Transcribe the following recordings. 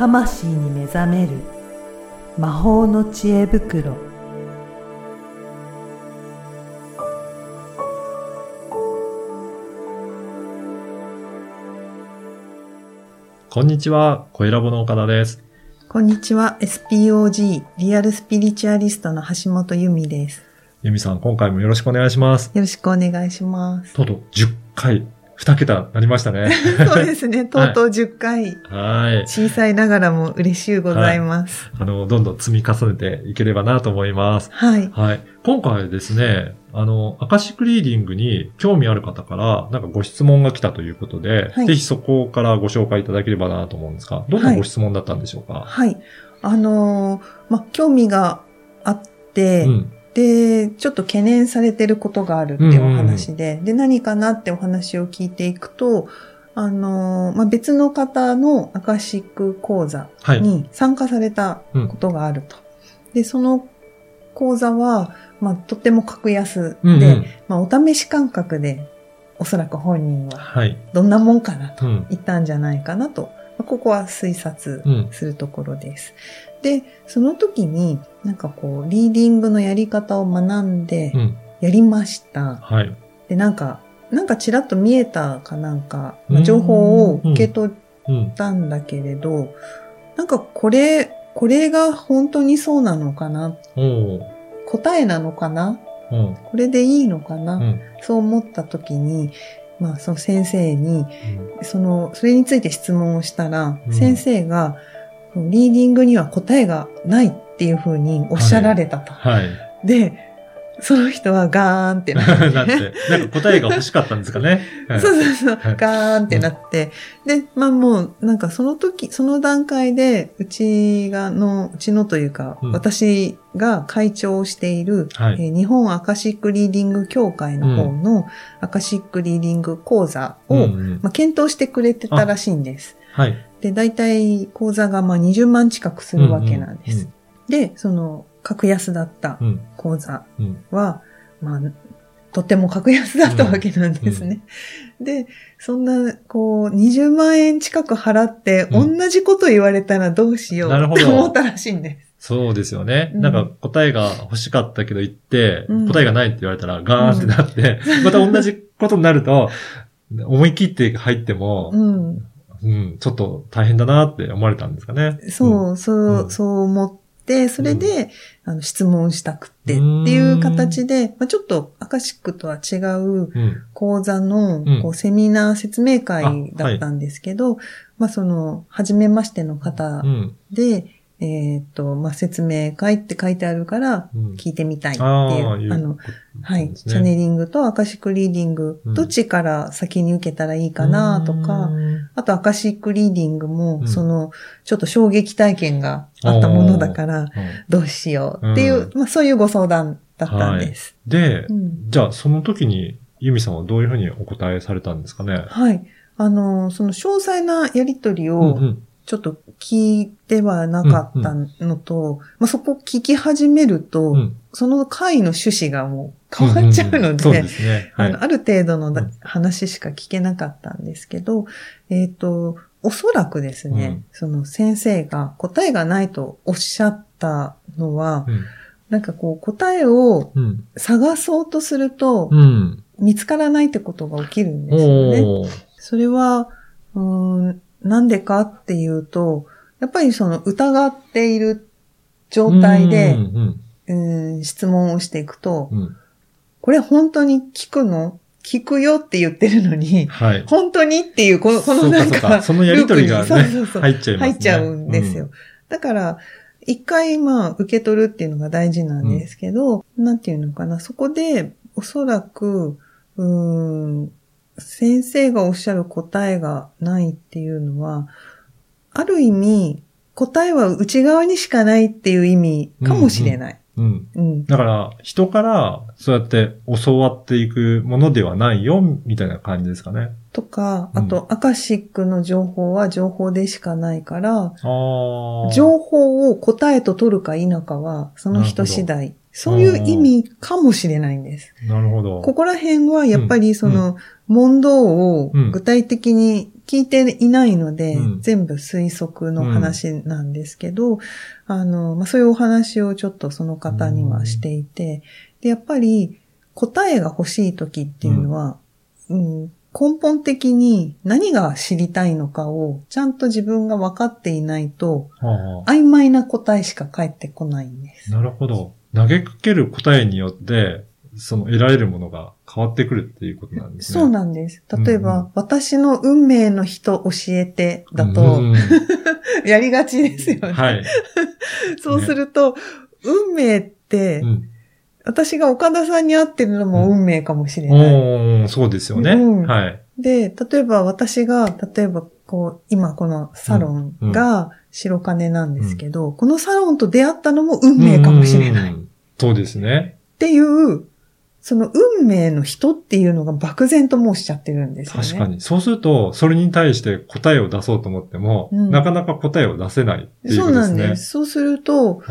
魂に目覚める魔法の知恵袋こんにちは、声ラボの岡田です。こんにちは。SPOG リアルスピリチュアリストの橋本由美です。ゆみさん、今回もよろしくお願いします。よろしくお願いします。とうとう10回、2桁なりましたね。そうですね。とうとう10回。はい。小さいながらも嬉しゅうございます。あの、どんどん積み重ねていければなと思います。はい。はい。今回ですね、あの、アカシックリーディングに興味ある方から、なんかご質問が来たということで、はいぜひそこからご紹介いただければなと思うんですが、どんなご質問だったんでしょうか、はい。あのーま、興味があって、うん。で、ちょっと懸念されてることがあるっていうお話で、で、何かなってお話を聞いていくと、あのーま、別の方のアカシック講座はい。に参加されたことがあると。で、その講座は、まあ、とっても格安で、うんうんまあ、お試し感覚で、おそらく本人ははい。どんなもんかなとうん。言ったんじゃないかなと、まあここは推察うん。するところです。で、その時に、なんかこう、リーディングのやり方を学んでう、ん。やりました。はい。で、なんか、なんかちらっと見えたかなんか、ま情報を受け取っうん。たんだけれど、なんかこれ、これが本当にそうなのかな？答えなのかな？うん。これでいいのかな、うん。そう思った時に、まあ、その先生に、その、それについて質問をしたら、うん先生が、リーディングには答えがないっていうふうにおっしゃられたと。はい。で、その人はガーンってなって。なって、なんか答えが欲しかったんですかね。は いそうそうそうはい、ガーンってなって。で、まあもう、なんかその時、その段階で、うちがの、うちのというか、うん私が会長をしている、はいえー日本アカシックリーディング協会の方のアカシックリーディング講座を、うんうんまあ、検討してくれてたらしいんです。はい。で、大体講座がまあ20万近くするわけなんです。うんうんで、その、格安だったうん。講座うん。は、まあ、とても格安だったわけなんですね。で、そんな、こう、20万円近く払って、うん同じこと言われたらどうしようなるほどって思ったらしいんです。そうですよね。うんなんか答えが欲しかったけど言って、うん答えがないって言われたらガーンってなって、また同じことになると、思い切って入っても、うん。うん、ちょっと大変だなって思われたんですかね。そう、そう、うんそう思って、それで、あの、質問したくってっていう形で、まあ、ちょっとアカシックとは違ううん。うん。講座のうん。こうセミナー説明会だったんですけど、まあその、初めましての方うん。で、えっ、と、まあ説明会って書いてあるからうん。聞いてみたいっていう、ああ、あの、はい、チャねネリングとアカシックリーディング、うん。どっちから先に受けたらいいかなとか、うんあとアカシックリーディングもう、ん。その、ちょっと衝撃体験があったものだから、どうしようっていう、うまあそういうご相談だったんです。で、うん。じゃあその時に、ユミさんはどういうふうにお答えされたんですかね？はい。あの、その詳細なやりとりうんをうんちょっと聞いてはなかったのと、まあ、そこ聞き始めると、うん。その回の趣旨がもう変わっちゃうので、ある程度のだうん。話しか聞けなかったんですけど、えっ、と、おそらくですね、うん。その先生が答えがないとおっしゃったのは、うん。なんかこう答えをうん。探そうとするとうん。見つからないってことが起きるんですよね。それは、うーん、なんでかっていうと、やっぱりその疑っている状態で、うんうん質問をしていくと、うん。うんこれ本当に聞くの？聞くよって言ってるのに、はい。本当にっていう、この、このなんか、そそのやりとりがねそうそうそう。入っちゃいますね。入っちゃうんですよ。だから、一回まあ受け取るっていうのが大事なんですけど、なんていうのかな、そこでおそらく、うーん、先生がおっしゃる答えがないっていうのは、ある意味、答えは内側にしかないっていう意味かもしれない。うん。うん。うん。だから、人から、そうやって教わっていくものではないよ、みたいな感じですかね。とか、うんあと、アカシックの情報は情報でしかないから、ああ。情報を答えと取るか否かは、その人次第。そういう意味かもしれないんです。なるほど。ここら辺はやっぱりその問答をうん具体的に聞いていないので、うん全部推測の話なんですけど、あの、まあ、そういうお話をちょっとその方にはしていて、で、やっぱり答えが欲しい時っていうのは、うん根本的に何が知りたいのかをちゃんと自分が分かっていないと、曖昧な答えしか返ってこないんです。なるほど。投げかける答えによって、その得られるものが変わってくるっていうことなんですね。そうなんです。例えば、うんうん私の運命の人教えてだと、うん やりがちですよね。はい。そうすると、運命って、うん私が岡田さんに会ってるのも運命かもしれない。おーそうですよね。うんはい。で、例えば私が、例えばこう、今このサロンが白金なんですけど、このサロンと出会ったのも運命かもしれない。っうん。そうですね。ていう、その運命の人っていうのが漠然と申しちゃってるんですよね。確かに。そうすると、それに対して答えを出そうと思っても、うんなかなか答えを出せないっていうですね。なんです。そうすると、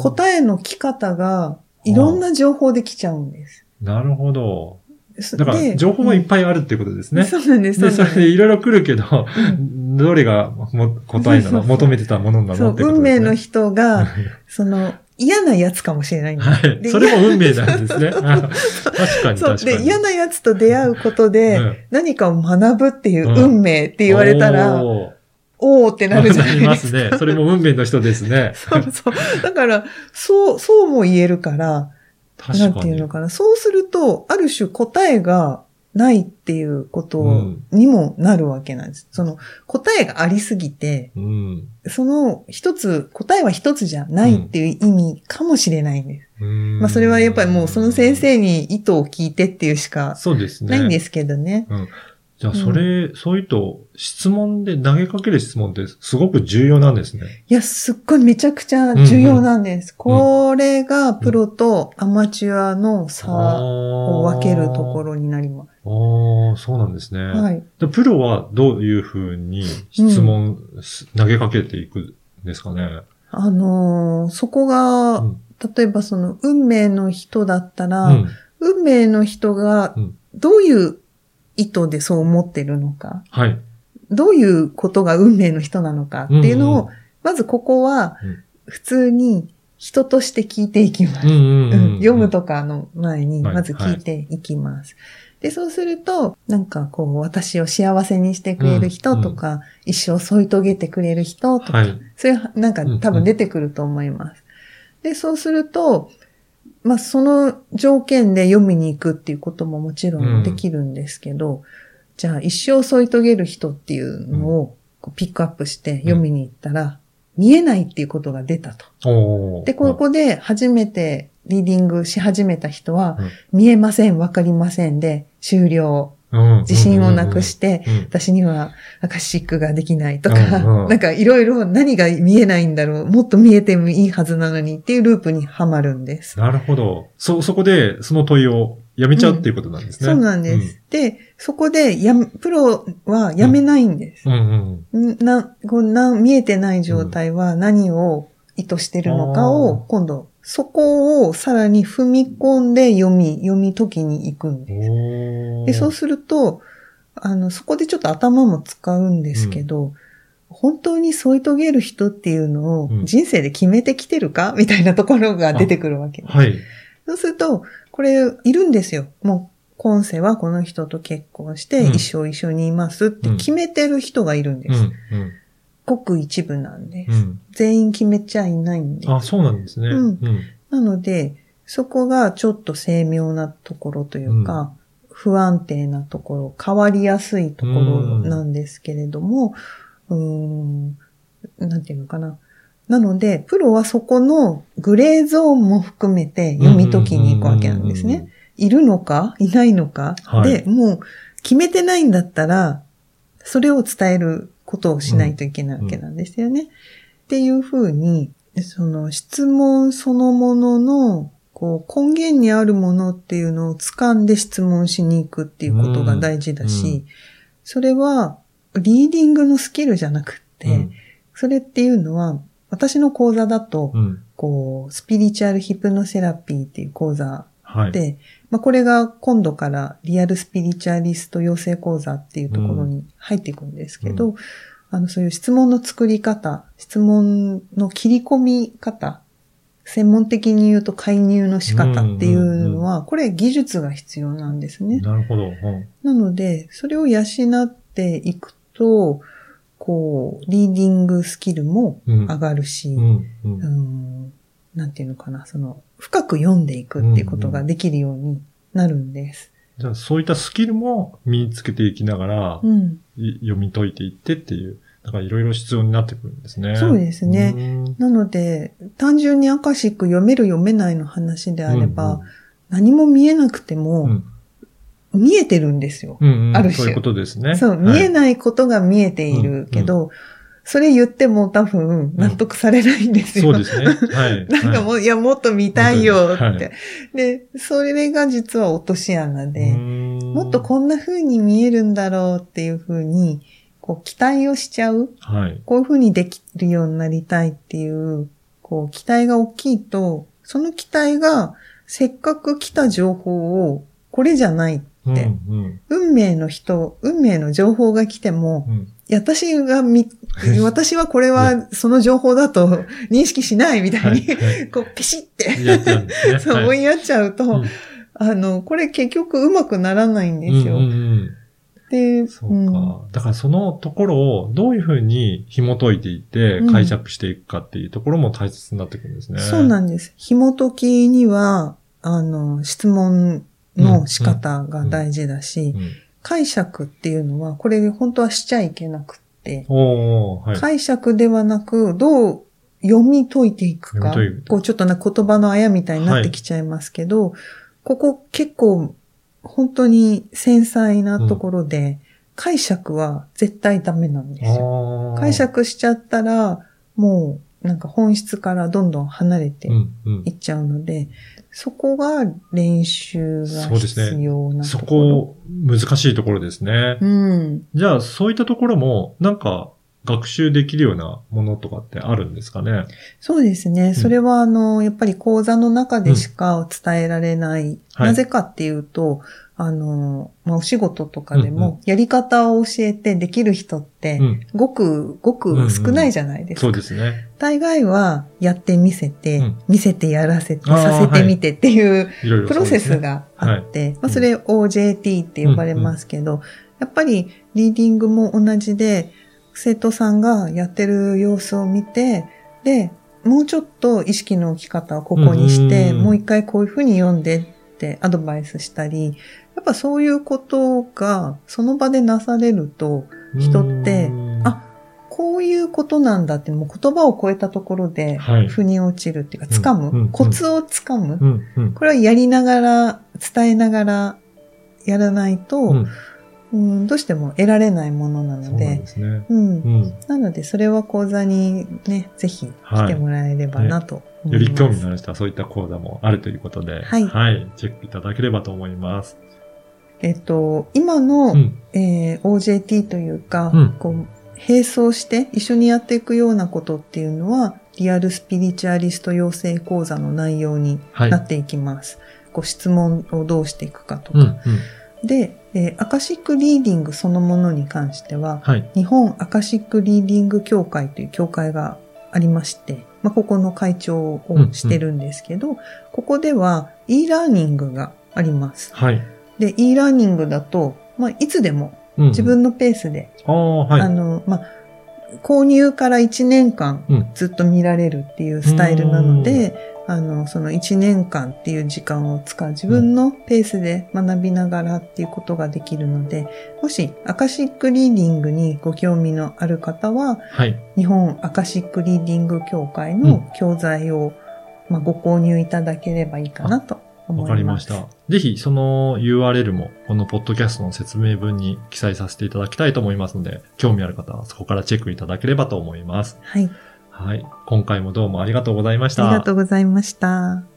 答えの来方がいろんな情報で来ちゃうんです。なるほど。すだから、で情報がいっぱいあるっていうことですね。そうなんです。で、そうなんですそれでいろいろ来るけど、どれがも答えなの求めてたものなそう、のってこと運ですね。命の人が、その、嫌なやつかもしれないん。はい。でそれも運命なんですね。あ確かにそう。確かに。で、嫌なやつと出会うことで、うん何かを学ぶっていう運命って言われたら、おーおーってなるじゃなないりでますすか。ね。それも運命の人ですね。そうそう。だから、そう、そうも言えるから、確かになんていうの。かな。そうすると、ある種答えがないっていうことうんにもなるわけなんです。その、答えがありすぎて、うん。その一つ、答えは一つじゃないっていう意味かもしれないんです。うんまあそれはやっぱりもうその先生に意図を聞いてっていうしか。ないんですけどね。じゃあ、それ、そういうと、質問で投げかける質問ってすごく重要なんですね。いや、すっごいめちゃくちゃ重要なんです。これがプロとアマチュアの差をを分けるとこ。ろになりまああ、そうなんですね。す。はい。でプロはどういうふうに質問、投げかけていくんですかね？あのーそこが、うん例えばその運命の人だったら、うん。運命の人がうんどういう意図でそう思ってるのか、はい。どういうことが運命の人なのかっていうのを、うんうんまずここはうん普通に人として聞いていきます。うんうんううんん。読むとかの前に、はいまず聞いていきます。で、そうすると、なんかこう、私を幸せにしてくれる人とか、一生添い遂げてくれる人とか、はい。そういう、なんかうんうん多分出てくると思います。で、そうすると、まあ、その条件で読みに行くっていうことももちろんできるんですけど、じゃあ一生添い遂げる人っていうのをピックアップして読みに行ったら、見えないっていうことが出たと。で、ここで初めてリーディングし始めた人は、うん見えません、わかりませんで、終了。うん自信をなくして、うん私にはアカシックができないとか、うんうんなんかいろいろ何が見えないんだろう、もっと見えてもいいはずなのにっていうループにはまるんです。なるほど。そ、そこで、その問いをやめちゃうっていうことなんですね。そうなんです。で、そこでやめ、プロはやめないんです。うん。うんんな、こうな、見えてない状態は何を意図してるのかを、今度、そこをさらに踏み込んで読み、読み解きに行くんうん。です。で、そうすると、あの、そこでちょっと頭も使うんですけど、本当に添い遂げる人っていうのをうん人生で決めてきてるか？みたいなところが出てくるわけです。はい。そうすると、これ、いるんですよ。もう、今世はこの人と結婚して、うん一生一緒にいますって決めてる人がいるんです。うん。うん。ごく一部なんです。うん。全員決めちゃいないんです。あ、そうなんですね。うんうん。なので、そこがちょっと精妙なところというか、不安定なところ、変わりやすいところなんですけれども、うーん、なんていうのかな。なので、プロはそこのグレーゾーンも含めて読み解きに行くわけなんですね。いるのかいないのか、はいで、もう決めてないんだったら、それを伝えることをしないといけないわけなんですよね。っていうふうに、その質問そのものの、こう根源にあるものっていうのを掴んで質問しに行くっていうことが大事だし、それはリーディングのスキルじゃなくって、うんそれっていうのは、私の講座だと、うん。こう、スピリチュアルヒプノセラピーっていう講座はい。で、まあ、これが今度からリアルスピリチュアリスト養成講座っていうところに入っていくんですけど、あの、そういう質問の作り方、質問の切り込み方、専門的に言うと介入の仕方っていうのは、これ技術が必要なんですね。なるほど。うん。なので、それを養っていくと、こう、リーディングスキルもうん。上がるし、うん。ううんん、なんていうのかな、その、深く読んでいくっていうことができるようになるんです。じゃあ、そういったスキルも身につけていきながら、うん。い読み解いていってっていう、だからいろいろ必要になってくるんですね。そうですねうんなので、単純にアカシック読める読めないの話であれば、うん何も見えなくても、うん見えてるんですよ。うんうんある種そういうことですね。そう、見えい。ないことが見えているけど、それ言っても多分納得されないんですよ。そうですね。はい。なんかもう、いや、もっと見たいよって。はいで、それが実は落とし穴で、ももっとこんな風に見えるんだろうっていう風に、こう、期待をしちゃう。はい。こういう風にできるようになりたいっていう、こう、期待が大きいと、その期待が、せっかく来た情報を、これじゃないって、うんうん運命の人、運命の情報が来ても、うん私がみ、私はこれはその情報だと認識しないみたいに、こう、ペシって。そうはい。思いやっちゃうと、うん。あの、これ結局うまくならないんですよ。うんうんうん。で、そうか。だからそのところをどういうふうに紐解いていってうん。解釈していくかっていうところも大切になってくるんですね。そうなんです。紐解きには、あの、質問の仕方が大事だし、うん。解釈っていうのは、これ本当はしちゃいけなくって、はい。解釈ではなく、どう読み解いていくか。こうちょっとな言葉のあやみたいになってきちゃいますけど、ここ結構本当に繊細なところで、解釈は絶対ダメなんですよ。解釈しちゃったら、もうなんか本質からどんどん離れてうんうん。いっちゃうので、そこが練習がそうですね必要なそところ。こ、難しいところですね。うん。じゃあ、そういったところも、なんか、学習できるようなものとかってあるんですかね？そうですね。それは、あの、やっぱり講座の中でしか伝えられない。はいなぜかっていうと、あの、まあ、お仕事とかでうんうも、やり方を教えてできる人ってう、ん。ごく、ごく少ないじゃないですか。そうですね。大概は、やってみせて、うん。見せてやらせて、させてみてっていうプロセスがあって、まあ、それ OJT って呼ばれますけど、やっぱりリーディングも同じで、生徒さんがやってる様子を見て、で、もうちょっと意識の置き方をここにして、うん。もう一回こういうふうに読んでってアドバイスしたり、やっぱそういうことがその場でなされると、人ってうんあこういうことなんだってもう言葉を超えたところではい、腑に落ちるっていうか、掴む、うんうんコツを掴む、うん、うん。これはやりながら、伝えながらやらないと、うん。うんどうしても得られないものなそうなんので、ですね。うん。うん。なので、それは講座にね、ぜひ来てもらえればなと思います。より興味のある人はそういった講座もあるということで、はい。チェックいただければと思います。えっと、今の、うん。えー OJT というか、うんこう、並走して一緒にやっていくようなことっていうのは、リアルスピリチュアリスト養成講座の内容にはい。なっていきます。こう質問をどうしていくかとか。うん、うん。で、えーアカシックリーディングそのものに関しては、はい。日本アカシックリーディング協会という協会がありまして、まあ、ここの会長をしてるんですけど、ここでは e ラーニングがあります。はい。で、e ラーニングだと、まあ、いつでもうん自、分のペースで、ああ、はい。あの、まあ、購入から1年間うんずっと見られるっていうスタイルなので、あの、その1年間っていう時間を使う自分のペースで学びながらっていうことができるので、もしアカシックリーディングにご興味のある方は、はい。日本アカシックリーディング協会の教材を、まあ、ご購入いただければいいかなと。わかりました。ぜひ、その URL も、このポッドキャストの説明文に記載させていただきたいと思いますので、興味ある方はそこからチェックいただければと思います。はい。はい。今回もどうもありがとうございました。ありがとうございました。